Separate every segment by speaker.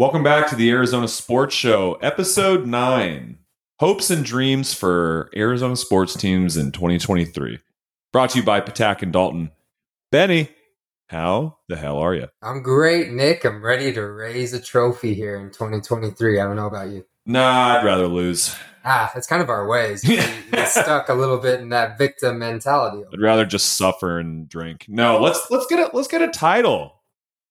Speaker 1: Welcome back to the Arizona Sports Show, episode nine Hopes and Dreams for Arizona Sports Teams in 2023. Brought to you by Patak and Dalton. Benny, how the hell are you?
Speaker 2: I'm great, Nick. I'm ready to raise a trophy here in 2023. I don't know about you.
Speaker 1: Nah, I'd rather lose.
Speaker 2: Ah, that's kind of our ways. We get stuck a little bit in that victim mentality.
Speaker 1: I'd rather just suffer and drink. No, let's let's get a let's get a title.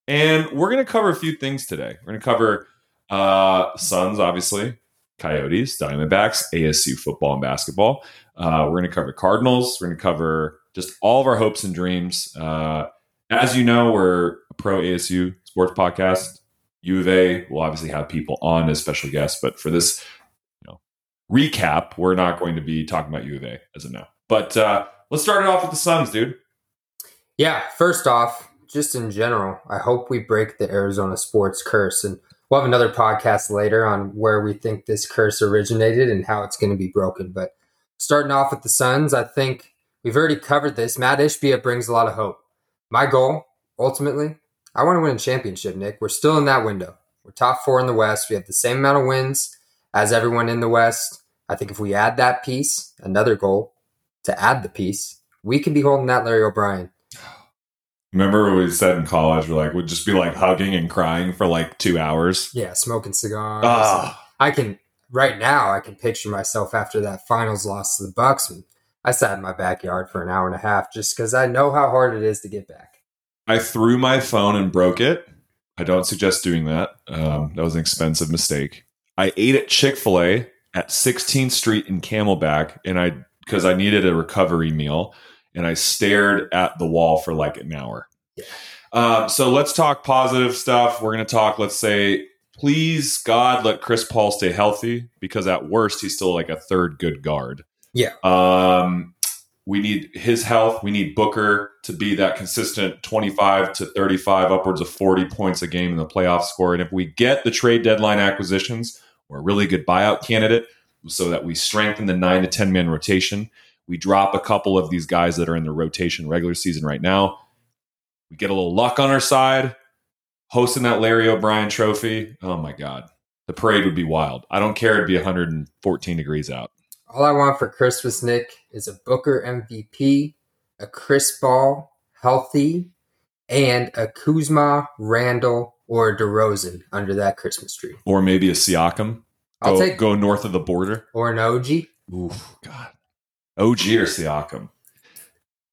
Speaker 1: And we're gonna cover a few things today. We're gonna cover uh Suns, obviously, Coyotes, Diamondbacks, ASU football and basketball. Uh, we're gonna cover Cardinals. We're gonna cover just all of our hopes and dreams. Uh, as you know, we're a pro ASU sports podcast. U of A will obviously have people on as special guests, but for this you know, recap, we're not going to be talking about U of A as of now. But uh, let's start it off with the Suns, dude.
Speaker 2: Yeah, first off, just in general, I hope we break the Arizona sports curse. And we'll have another podcast later on where we think this curse originated and how it's going to be broken. But starting off with the Suns, I think we've already covered this. Matt Ishbia brings a lot of hope. My goal, ultimately, I want to win a championship, Nick. We're still in that window. We're top four in the West. We have the same amount of wins as everyone in the West. I think if we add that piece, another goal to add the piece, we can be holding that Larry O'Brien.
Speaker 1: Remember what we said in college? We're like, we'd just be like hugging and crying for like two hours.
Speaker 2: Yeah, smoking cigars. Ah. I can right now. I can picture myself after that finals loss to the Bucks, and I sat in my backyard for an hour and a half just because I know how hard it is to get back.
Speaker 1: I threw my phone and broke it. I don't suggest doing that. Um, that was an expensive mistake. I ate at Chick Fil A at 16th Street in Camelback, and I because I needed a recovery meal, and I stared at the wall for like an hour. Yeah. Uh, so let's talk positive stuff. We're going to talk. Let's say, please God, let Chris Paul stay healthy because at worst he's still like a third good guard.
Speaker 2: Yeah.
Speaker 1: Um, we need his health. We need Booker to be that consistent 25 to 35, upwards of 40 points a game in the playoff score. And if we get the trade deadline acquisitions, or a really good buyout candidate so that we strengthen the nine to 10 man rotation. We drop a couple of these guys that are in the rotation regular season right now. We get a little luck on our side, hosting that Larry O'Brien trophy. Oh my God. The parade would be wild. I don't care. It'd be 114 degrees out.
Speaker 2: All I want for Christmas, Nick, is a Booker MVP, a Chris Paul healthy, and a Kuzma, Randle, or a DeRozan under that Christmas tree.
Speaker 1: Or maybe a Siakam.
Speaker 2: I'll
Speaker 1: go,
Speaker 2: take
Speaker 1: go north of the border.
Speaker 2: Or an OG.
Speaker 1: Ooh, God. Oh, OG or Siakam.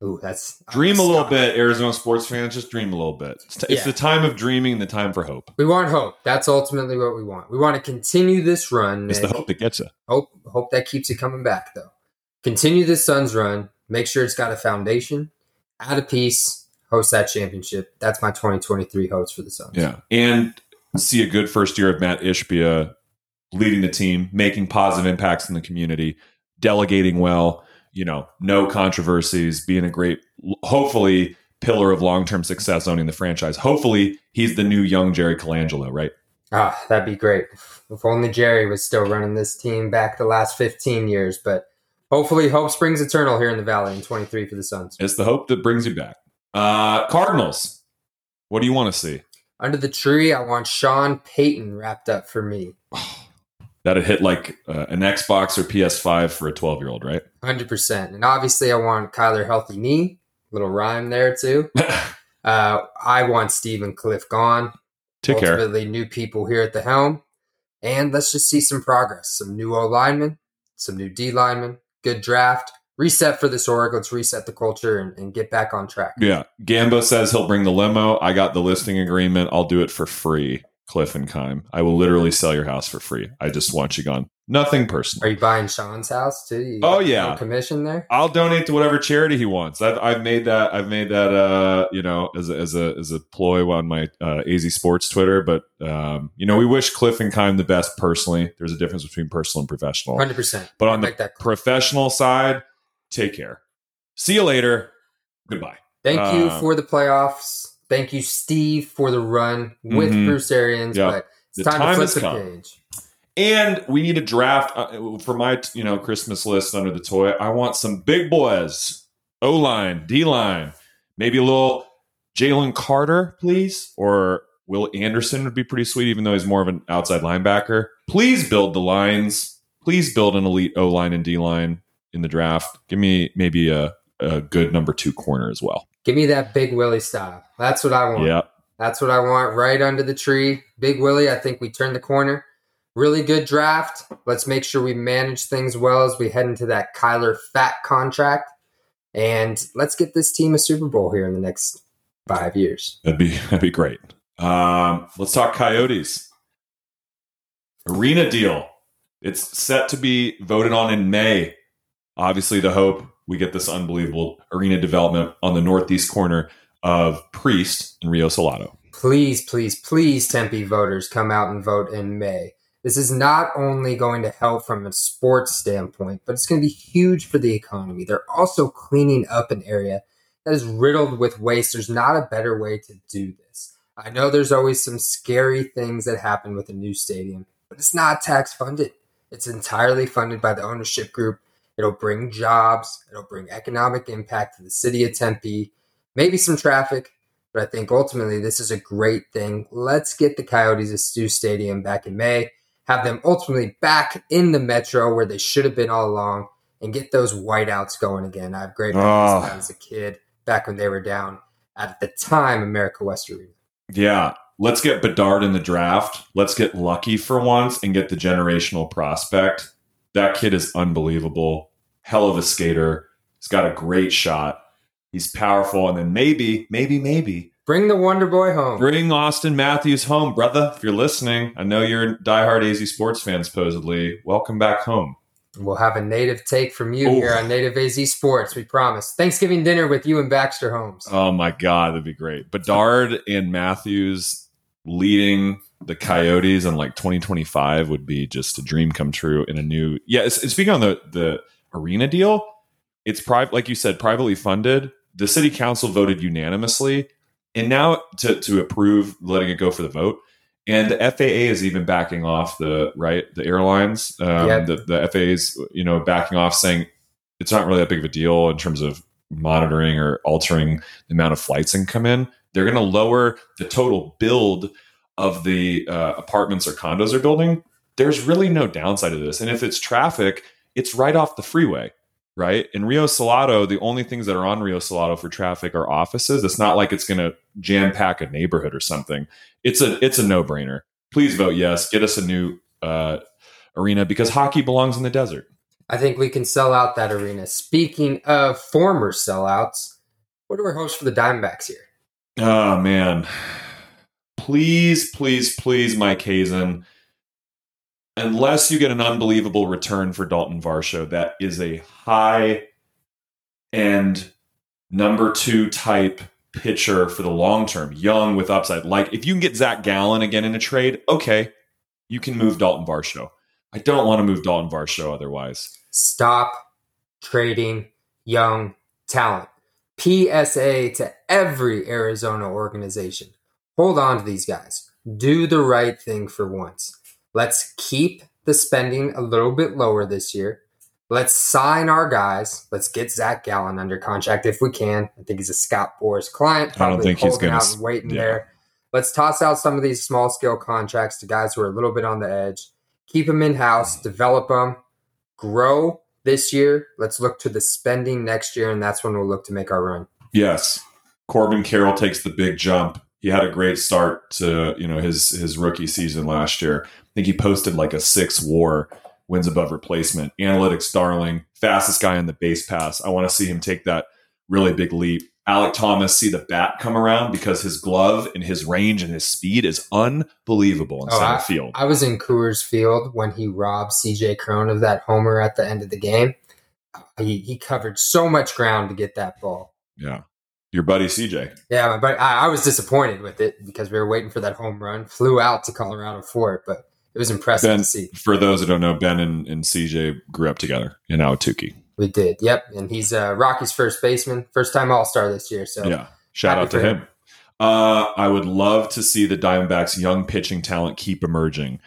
Speaker 2: Ooh, that's
Speaker 1: dream a little bit, Arizona sports fans. Just dream a little bit. It's, t- yeah. it's, the time of dreaming, the time for hope.
Speaker 2: We want hope. That's ultimately what we want. We want to continue this run.
Speaker 1: It's the hope that gets you.
Speaker 2: Hope, hope that keeps you coming back, though. Continue this Suns run. Make sure it's got a foundation. Add a piece host that championship. That's my 2023 host for the Suns.
Speaker 1: Yeah. And see a good first year of Matt Ishbia leading the team, making positive impacts in the community, delegating well, you know, no controversies, being a great, hopefully, pillar of long term success owning the franchise. Hopefully, he's the new young Jerry Colangelo, right?
Speaker 2: Ah, that'd be great. If only Jerry was still running this team back the last 15 years, but hopefully hope springs eternal here in the Valley in 23 for the Suns.
Speaker 1: It's the hope that brings you back. Uh, Cardinals. What do you want to see?
Speaker 2: Under the tree, I want Sean Payton wrapped up for me.
Speaker 1: That'd hit like uh, an Xbox or PS5 for a 12 year old, right?
Speaker 2: 100%. And obviously, I want Kyler healthy knee. Little rhyme there, too. uh, I want Stephen Cliff gone.
Speaker 1: Take
Speaker 2: Ultimately,
Speaker 1: care.
Speaker 2: new people here at the helm. And let's just see some progress. Some new O linemen, some new D linemen, good draft reset for this org. Let's reset the culture and, and, get back on track.
Speaker 1: Yeah. Gambo says he'll bring the limo. I got the listing agreement. I'll do it for free. Kliff and Keim. I will literally sell your house for free. I just want you gone. Nothing personal.
Speaker 2: Are you buying Sean's house too? You
Speaker 1: oh yeah,
Speaker 2: commission there.
Speaker 1: I'll donate to whatever charity he wants. I've, I've made that. I've made that. Uh, you know, as a, as a as a ploy on my uh, AZ Sports Twitter. But um, you know, we wish Kliff and Keim the best personally. There's a difference between personal and professional.
Speaker 2: Hundred percent.
Speaker 1: But on the professional side, Take care. See you later. Goodbye.
Speaker 2: Thank uh, you for the playoffs. Thank you, Steve, for the run with mm-hmm. Bruce Arians. Yep. But it's time, time to flip the come. page.
Speaker 1: And we need a draft uh, for my you know Christmas list under the toy. I want some big boys, O line, D line, maybe a little Jalen Carter, please, or Will Anderson would be pretty sweet, even though he's more of an outside linebacker. Please build the lines. Please build an elite O line and D line in the draft. Give me maybe a, a good number two corner as well.
Speaker 2: Give me that Big Willie style. That's what I want.
Speaker 1: Yeah.
Speaker 2: That's what I want right under the tree. Big Willie, I think we turned the corner. Really good draft. Let's make sure we manage things well as we head into that Kyler Fat contract. And let's get this team a Super Bowl here in the next five years.
Speaker 1: That'd be that'd be great. Um, let's talk Coyotes. Arena deal. It's set to be voted on in May. Obviously, the hope we get this unbelievable arena development on the northeast corner of Priest and Rio Salado.
Speaker 2: Please, please, please, Tempe voters, come out and vote in May. This is not only going to help from a sports standpoint, but it's going to be huge for the economy. They're also cleaning up an area that is riddled with waste. There's not a better way to do this. I know there's always some scary things that happen with a new stadium, but it's not tax funded. It's entirely funded by the ownership group. It'll bring jobs, it'll bring economic impact to the city of Tempe, maybe some traffic, but I think ultimately this is a great thing. Let's get the Coyotes a new stadium back in May, have them ultimately back in the metro where they should have been all along, and get those whiteouts going again. I have great memories
Speaker 1: Oh.
Speaker 2: as a kid back when they were down at the time America West Arena.
Speaker 1: Yeah. Let's get Bedard in the draft. Let's get lucky for once and get the generational prospect. That kid is unbelievable. Hell of a skater. He's got a great shot. He's powerful. And then maybe, maybe, maybe
Speaker 2: Bring the Wonder Boy home.
Speaker 1: bring Auston Matthews home, brother. If you're listening, I know you're diehard AZ sports fan, supposedly. Welcome back home.
Speaker 2: We'll have a native take from you
Speaker 1: Ooh.
Speaker 2: here on Native AZ Sports. We promise. Thanksgiving dinner with you and Baxter Holmes.
Speaker 1: Oh my God, that'd be great. Bedard and Matthews leading the Coyotes in like 2025 would be just a dream come true in a new. Yeah, it's, it's speaking on the the arena deal. It's private, like you said, privately funded. The city council voted unanimously, and now to to approve letting it go for the vote. And the FAA is even backing off the right the airlines. Um,
Speaker 2: Yep.
Speaker 1: The the FAA is you know backing off, saying it's not really that big of a deal in terms of monitoring or altering the amount of flights that can come in. They're going to lower the total build of the uh, apartments or condos they're building. There's really no downside to this. And if it's traffic, it's right off the freeway, right? In Rio Salado, the only things that are on Rio Salado for traffic are offices. It's not like it's going to jam pack a neighborhood or something. It's a it's a no brainer. Please vote yes. Get us a new uh, arena because hockey belongs in the desert.
Speaker 2: I think we can sell out that arena. Speaking of former sellouts, what do our hosts for the Diamondbacks here?
Speaker 1: Oh man. Please, please, please, Mike Hazen. Unless you get an unbelievable return for Dalton Varsho, that is a high end number two type pitcher for the long term, young with upside. Like if you can get Zach Gallen again in a trade, okay, you can move Dalton Varsho. I don't want to move Dalton Varsho otherwise.
Speaker 2: Stop trading young talent. PSA to every Arizona organization. Hold on to these guys. Do the right thing for once. Let's keep the spending a little bit lower this year. Let's sign our guys. Let's get Zach Gallen under contract if we can. I think he's a Scott Boras client.
Speaker 1: I don't think he's
Speaker 2: out and waiting
Speaker 1: yeah.
Speaker 2: there. Let's toss out some of these small scale contracts to guys who are a little bit on the edge. Keep them in house, develop them, grow this year. Let's look to the spending next year, and that's when we'll look to make our run.
Speaker 1: Yes. Corbin Carroll takes the big jump. He had a great start to, you know, his his rookie season last year. I think he posted like a six war wins above replacement. Analytics darling, fastest guy on the base pass. I want to see him take that really big leap. Alek Thomas see the bat come around because his glove and his range and his speed is unbelievable in
Speaker 2: Oh,
Speaker 1: center field.
Speaker 2: I was in Coors Field when he robbed CJ Cron of that homer at the end of the game. He, he covered so much ground to get that ball.
Speaker 1: yeah. Your buddy CJ.
Speaker 2: Yeah, but I, I was disappointed with it because we were waiting for that home run. Flew out to Colorado for it, but it was impressive
Speaker 1: Ben,
Speaker 2: to see.
Speaker 1: for those who don't know, Ben and, and CJ grew up together in Ahwatukee.
Speaker 2: We did. Yep. And he's uh, Rocky's first baseman, first time All Star this year. So
Speaker 1: Yeah. Shout out to him.
Speaker 2: him.
Speaker 1: Uh, I would love to see the Diamondbacks' young pitching talent keep emerging.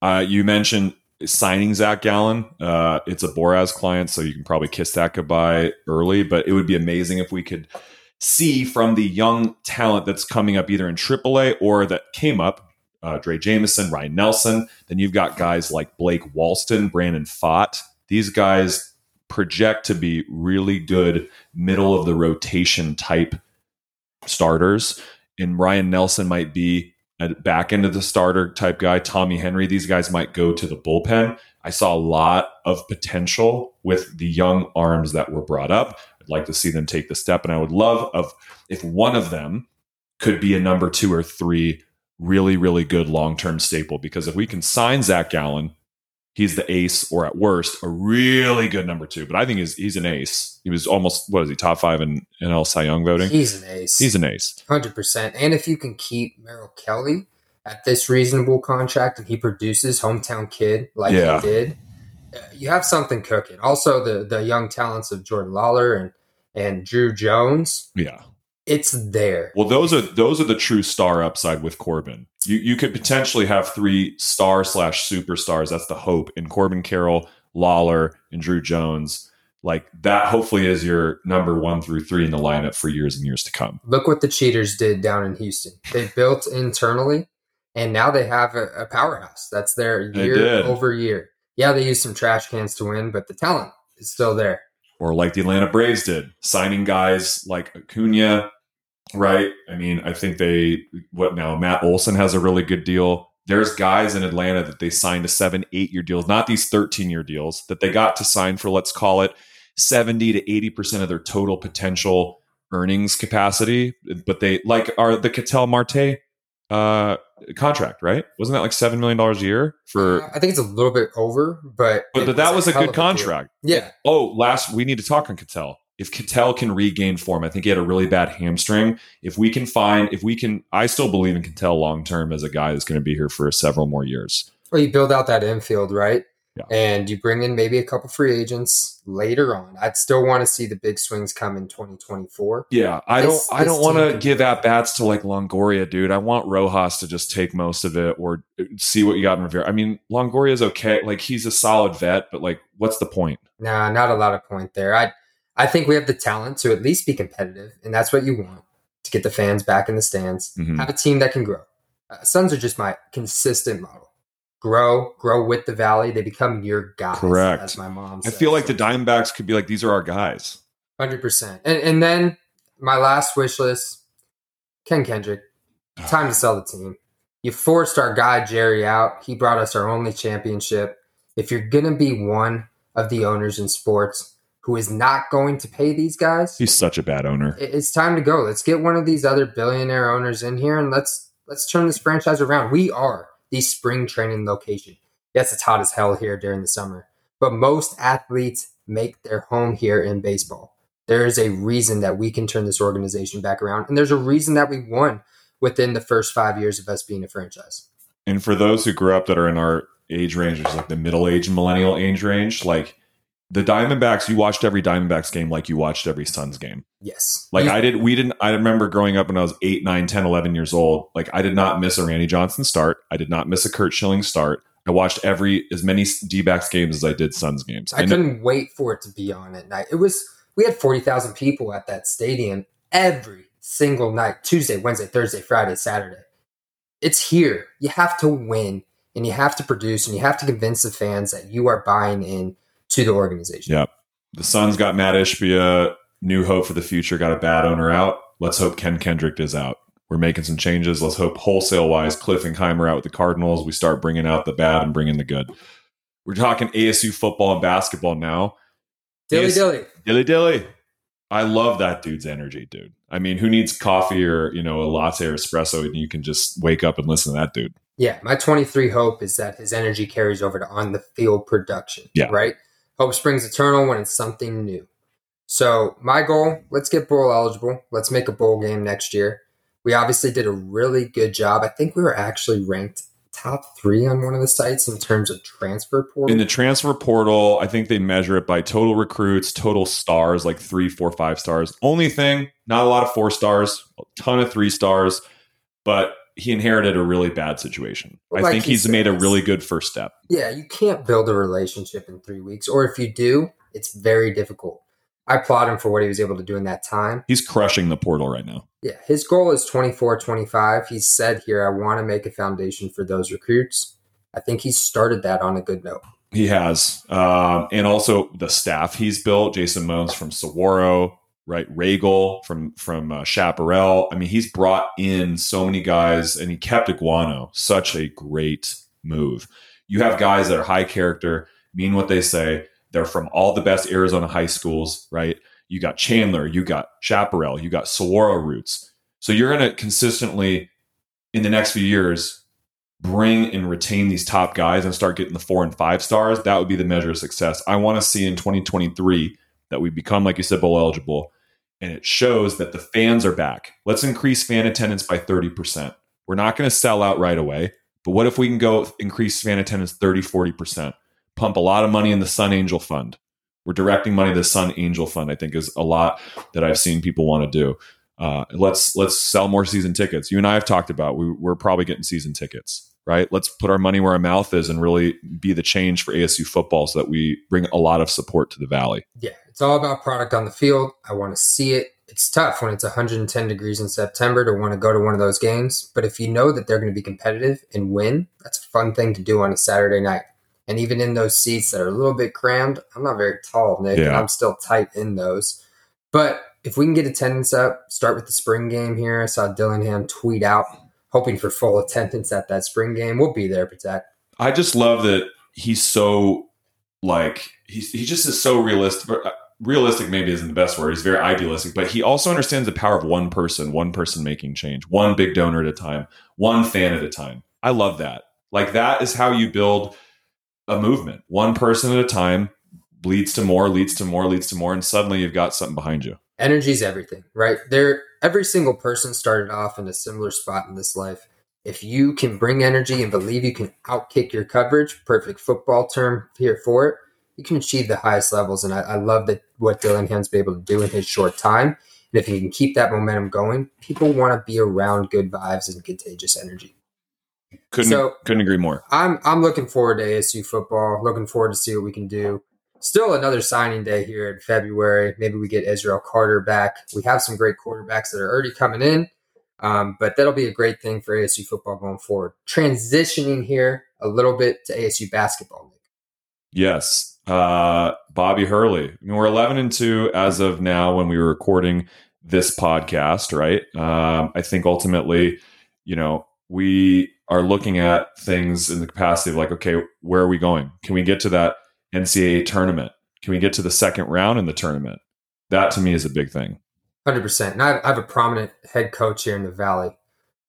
Speaker 1: Uh, you mentioned signing Zach Gallen. Uh, it's a Boras client, so you can probably kiss that goodbye early. But it would be amazing if we could see from the young talent that's coming up either in AAA or that came up. Uh, Drey Jameson, Ryne Nelson. Then you've got guys like Blake Walston, Brandon Pfaadt. These guys project to be really good middle of the rotation type starters. And Ryne Nelson might be a back end of the starter type guy. Tommy Henry, these guys might go to the bullpen. I saw a lot of potential with the young arms that were brought up. I'd like to see them take the step, and I would love of if one of them could be a number two or three really, really good long term staple. Because if we can sign Zach Gallen, he's the ace, or at worst, a really good number two. But I think he's he's an ace. He was almost what is he top five in NL Cy Young voting?
Speaker 2: He's an ace.
Speaker 1: He's an ace.
Speaker 2: hundred percent. And if you can keep Merrill Kelly at this reasonable contract, and he produces hometown kid like
Speaker 1: Yeah.
Speaker 2: he did, uh, you have something cooking. Also, the the young talents of Jordan Lawlar and and Drew Jones,
Speaker 1: Yeah.
Speaker 2: It's there.
Speaker 1: Well, those are those are the true star upside with Corbin. You you could potentially have three star slash superstars. That's the hope in Corbin Carroll, Lawlar, and Drew Jones. Like that, hopefully, is your number one through three in the lineup for years and years to come.
Speaker 2: Look what the cheaters did down in Houston. They built internally, and now they have a, a powerhouse. That's their year over year. Yeah, they used some trash cans to win, but the talent is still there.
Speaker 1: Or like the Atlanta Braves did, signing guys like Acuna, right? I mean, I think they what now? Matt Olson has a really good deal. There's guys in Atlanta that they signed to seven, eight year deals, not these 13 year deals that they got to sign for, let's call it 70 to 80% of their total potential earnings capacity. But they like are the Ketel Marte uh, contract, right? Wasn't that like $7 million a year for,
Speaker 2: Uh, I think it's a little bit over, but
Speaker 1: but, but that was a good
Speaker 2: deal.
Speaker 1: contract.
Speaker 2: Yeah,
Speaker 1: Oh, last we need to talk on Ketel. If Ketel can regain form, I think he had a really bad hamstring. If we can find, if we can, I still believe in Ketel long term as a guy that's going to be here for several more years.
Speaker 2: Well, you build out that infield, right?
Speaker 1: Yeah.
Speaker 2: And you bring in maybe a couple free agents later on. I'd still want to see the big swings come in 2024.
Speaker 1: Yeah, I
Speaker 2: This-
Speaker 1: don't, I don't want to give
Speaker 2: do
Speaker 1: at bats to like Longoria, dude. I want Rojas to just take most of it or see what you got in Rivera. I mean, Longoria's okay, like he's a solid vet, but like, what's the point?
Speaker 2: Nah, not a lot of point there. I I think we have the talent to at least be competitive, and that's what you want to get the fans back in the stands.
Speaker 1: Mhm.
Speaker 2: Have a team that can grow. Uh, Suns are just my consistent model. Grow, grow with the valley. They become your guys.
Speaker 1: Correct.
Speaker 2: As my mom.
Speaker 1: I feel like the Diamondbacks could be like, these are our guys.
Speaker 2: Hundred percent. And and then my last wish list, Ken Kendrick. Ah. Time to sell the team. You forced our guy Jerry out. He brought us our only championship. If you're gonna be one of the owners in sports who is not going to pay these guys,
Speaker 1: He's such a bad owner.
Speaker 2: it's time to go. Let's get one of these other billionaire owners in here and let's let's turn this franchise around. We are the spring training location. Yes, it's hot as hell here during the summer, but most athletes make their home here in baseball. There is a reason that we can turn this organization back around, and there's a reason that we won within the first five years of us being a franchise.
Speaker 1: And for those who grew up that are in our age range, which is like the middle age millennial age range, like the Diamondbacks, you watched every Diamondbacks game like you watched every Suns game.
Speaker 2: Yes,
Speaker 1: Like
Speaker 2: You-
Speaker 1: I did, we didn't, I remember growing up when I was 8, 9, 10, 11 years old. Like I did not miss a Randy Johnson start. I did not miss a Curt Schilling start. I watched every, as many D backs games as I did Suns games.
Speaker 2: I
Speaker 1: And
Speaker 2: couldn't wait for it to be on at night. It was we had forty thousand people at that stadium every single night, Tuesday, Wednesday, Thursday, Friday, Saturday. It's here. You have to win and you have to produce and you have to convince the fans that you are buying in to the organization.
Speaker 1: Yeah. the Suns got Matt Ishbia, new hope for the future, got a bad owner out. Let's hope Ken Kendrick is out. We're making some changes. Let's hope wholesale wise, Cliff and Keimer out with the Cardinals. We start bringing out the bad and bringing the good. We're talking ASU football and basketball now.
Speaker 2: Dilly dilly.
Speaker 1: Dilly dilly. I love that dude's energy, dude. I mean, who needs coffee or, you know, a latte or espresso and you can just wake up and listen to that dude?
Speaker 2: Yeah, my 23 hope is that his energy carries over to on the field production.
Speaker 1: Yeah.
Speaker 2: Right? Hope springs eternal when it's something new. So, my goal let's get bowl eligible. Let's make a bowl game next year. We obviously did a really good job. I think we were actually ranked top three on one of the sites in terms of transfer portal.
Speaker 1: In the transfer portal, I think they measure it by total recruits, total stars, like three, four, five stars. Only thing, not a lot of four stars, a ton of three stars, but he inherited a really bad situation. I think
Speaker 2: he
Speaker 1: he's made a really good first step.
Speaker 2: yeah, you can't build a relationship in three weeks. Or if you do, it's very difficult. I applaud him for what he was able to do in that time.
Speaker 1: He's crushing the portal right now.
Speaker 2: Yeah, his goal is 24 25. He said here, I want to make a foundation for those recruits. I think he started that on a good note.
Speaker 1: He has. Um, and also the staff he's built Jason Mohns from Saguaro, right? Regal from from uh, Chaparral. I mean, he's brought in so many guys and he kept Aguano. Such a great move. You have guys that are high character, mean what they say. They're from all the best Arizona high schools, right? You got Chandler, you got Chaparral, you got Saguaro roots. So you're going to consistently, in the next few years, bring and retain these top guys and start getting the four and five stars. That would be the measure of success. I want to see in 2023 that we become, like you said, bowl eligible. And it shows that the fans are back. Let's increase fan attendance by 30%. We're not going to sell out right away, but what if we can go increase fan attendance 30, 40%? Pump a lot of money in the Sun Angel Fund. We're directing money to the Sun Angel Fund, I think, is a lot that I've seen people want to do. Uh, let's let's sell more season tickets. You and I have talked about we, we're probably getting season tickets, right? Let's put our money where our mouth is and really be the change for ASU football, so that we bring a lot of support to the valley.
Speaker 2: Yeah, it's all about product on the field. I want to see it. It's tough when it's 110 degrees in September to want to go to one of those games, but if you know that they're going to be competitive and win, that's a fun thing to do on a Saturday night. And even in those seats that are a little bit crammed, I'm not very tall, Nick, yeah. and I'm still tight in those. But if we can get attendance up, start with the spring game here. I saw Dillingham tweet out hoping for full attendance at that spring game. We'll be there, Protect.
Speaker 1: I just love that he's so like he's he just is so realistic. Realistic maybe isn't the best word. He's very idealistic, but he also understands the power of one person, one person making change, one big donor at a time, one fan at a time. I love that. Like that is how you build a movement. One person at a time leads to more, leads to more, leads to more, and suddenly you've got something behind you.
Speaker 2: Energy is everything, right? There, every single person started off in a similar spot in this life. If you can bring energy and believe you can outkick your coverage, perfect football term here for it, you can achieve the highest levels. And I, I love that what Dillingham's been able to do in his short time. And if he can keep that momentum going, people want to be around good vibes and contagious energy.
Speaker 1: Couldn't so, couldn't agree more.
Speaker 2: I'm I'm looking forward to ASU football. Looking forward to see what we can do. Still another signing day here in February. Maybe we get Israel Carter back. We have some great quarterbacks that are already coming in, um, but that'll be a great thing for ASU football going forward. Transitioning here a little bit to ASU basketball.
Speaker 1: Yes, uh, Bobby Hurley. I mean, we're 11 and two as of now when we were recording this podcast, right? Um, I think ultimately, you know, we are looking at things in the capacity of like, okay, where are we going? Can we get to that NCAA tournament? Can we get to the second round in the tournament? That to me is a big thing.
Speaker 2: 100%. And I have a prominent head coach here in the Valley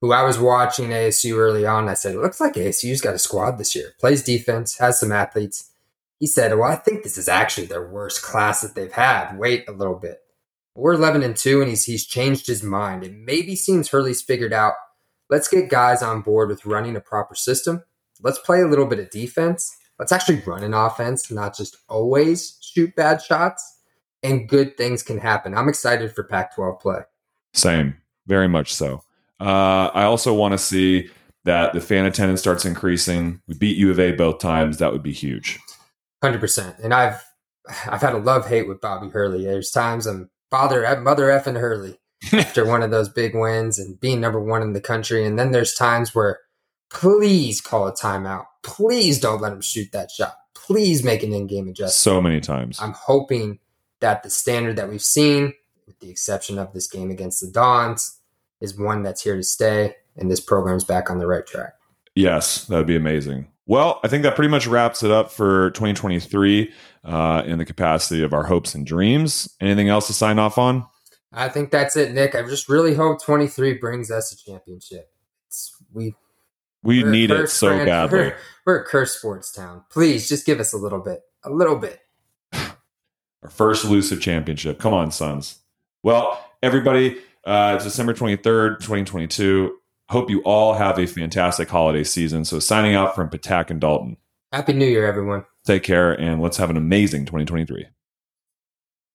Speaker 2: who I was watching ASU early on. I said, it looks like ASU's got a squad this year, plays defense, has some athletes. He said, well, I think this is actually their worst class that they've had. Wait a little bit. We're 11 and 2, and he's, he's changed his mind. It maybe seems Hurley's figured out let's get guys on board with running a proper system. Let's play a little bit of defense. Let's actually run an offense, not just always shoot bad shots. And good things can happen. I'm excited for Pac 12 play.
Speaker 1: Same, very much so. Uh, I also want to see that the fan attendance starts increasing. We beat U of A both times. That would be huge.
Speaker 2: Hundred percent. And I've I've had a love hate with Bobby Hurley. There's times I'm father eh, mother effing Hurley. after one of those big wins and being number one in the country. And then there's times where please call a timeout. Please don't let him shoot that shot. Please make an in game adjustment.
Speaker 1: So many times.
Speaker 2: I'm hoping that the standard that we've seen, with the exception of this game against the Dons, is one that's here to stay and this program's back on the right track.
Speaker 1: Yes, that would be amazing. Well, I think that pretty much wraps it up for 2023 uh, in the capacity of our hopes and dreams. Anything else to sign off on?
Speaker 2: I think that's it, Nick. I just really hope 23 brings us a championship. It's, we
Speaker 1: we need it so badly.
Speaker 2: We're, we're a cursed sports town. Please, just give us a little bit, a little bit.
Speaker 1: Our first elusive championship. Come on, Suns. Well, everybody, uh, it's December 23rd, 2022. Hope you all have a fantastic holiday season. So, signing out from Patak and Dalton.
Speaker 2: Happy New Year, everyone.
Speaker 1: Take care, and let's have an amazing 2023.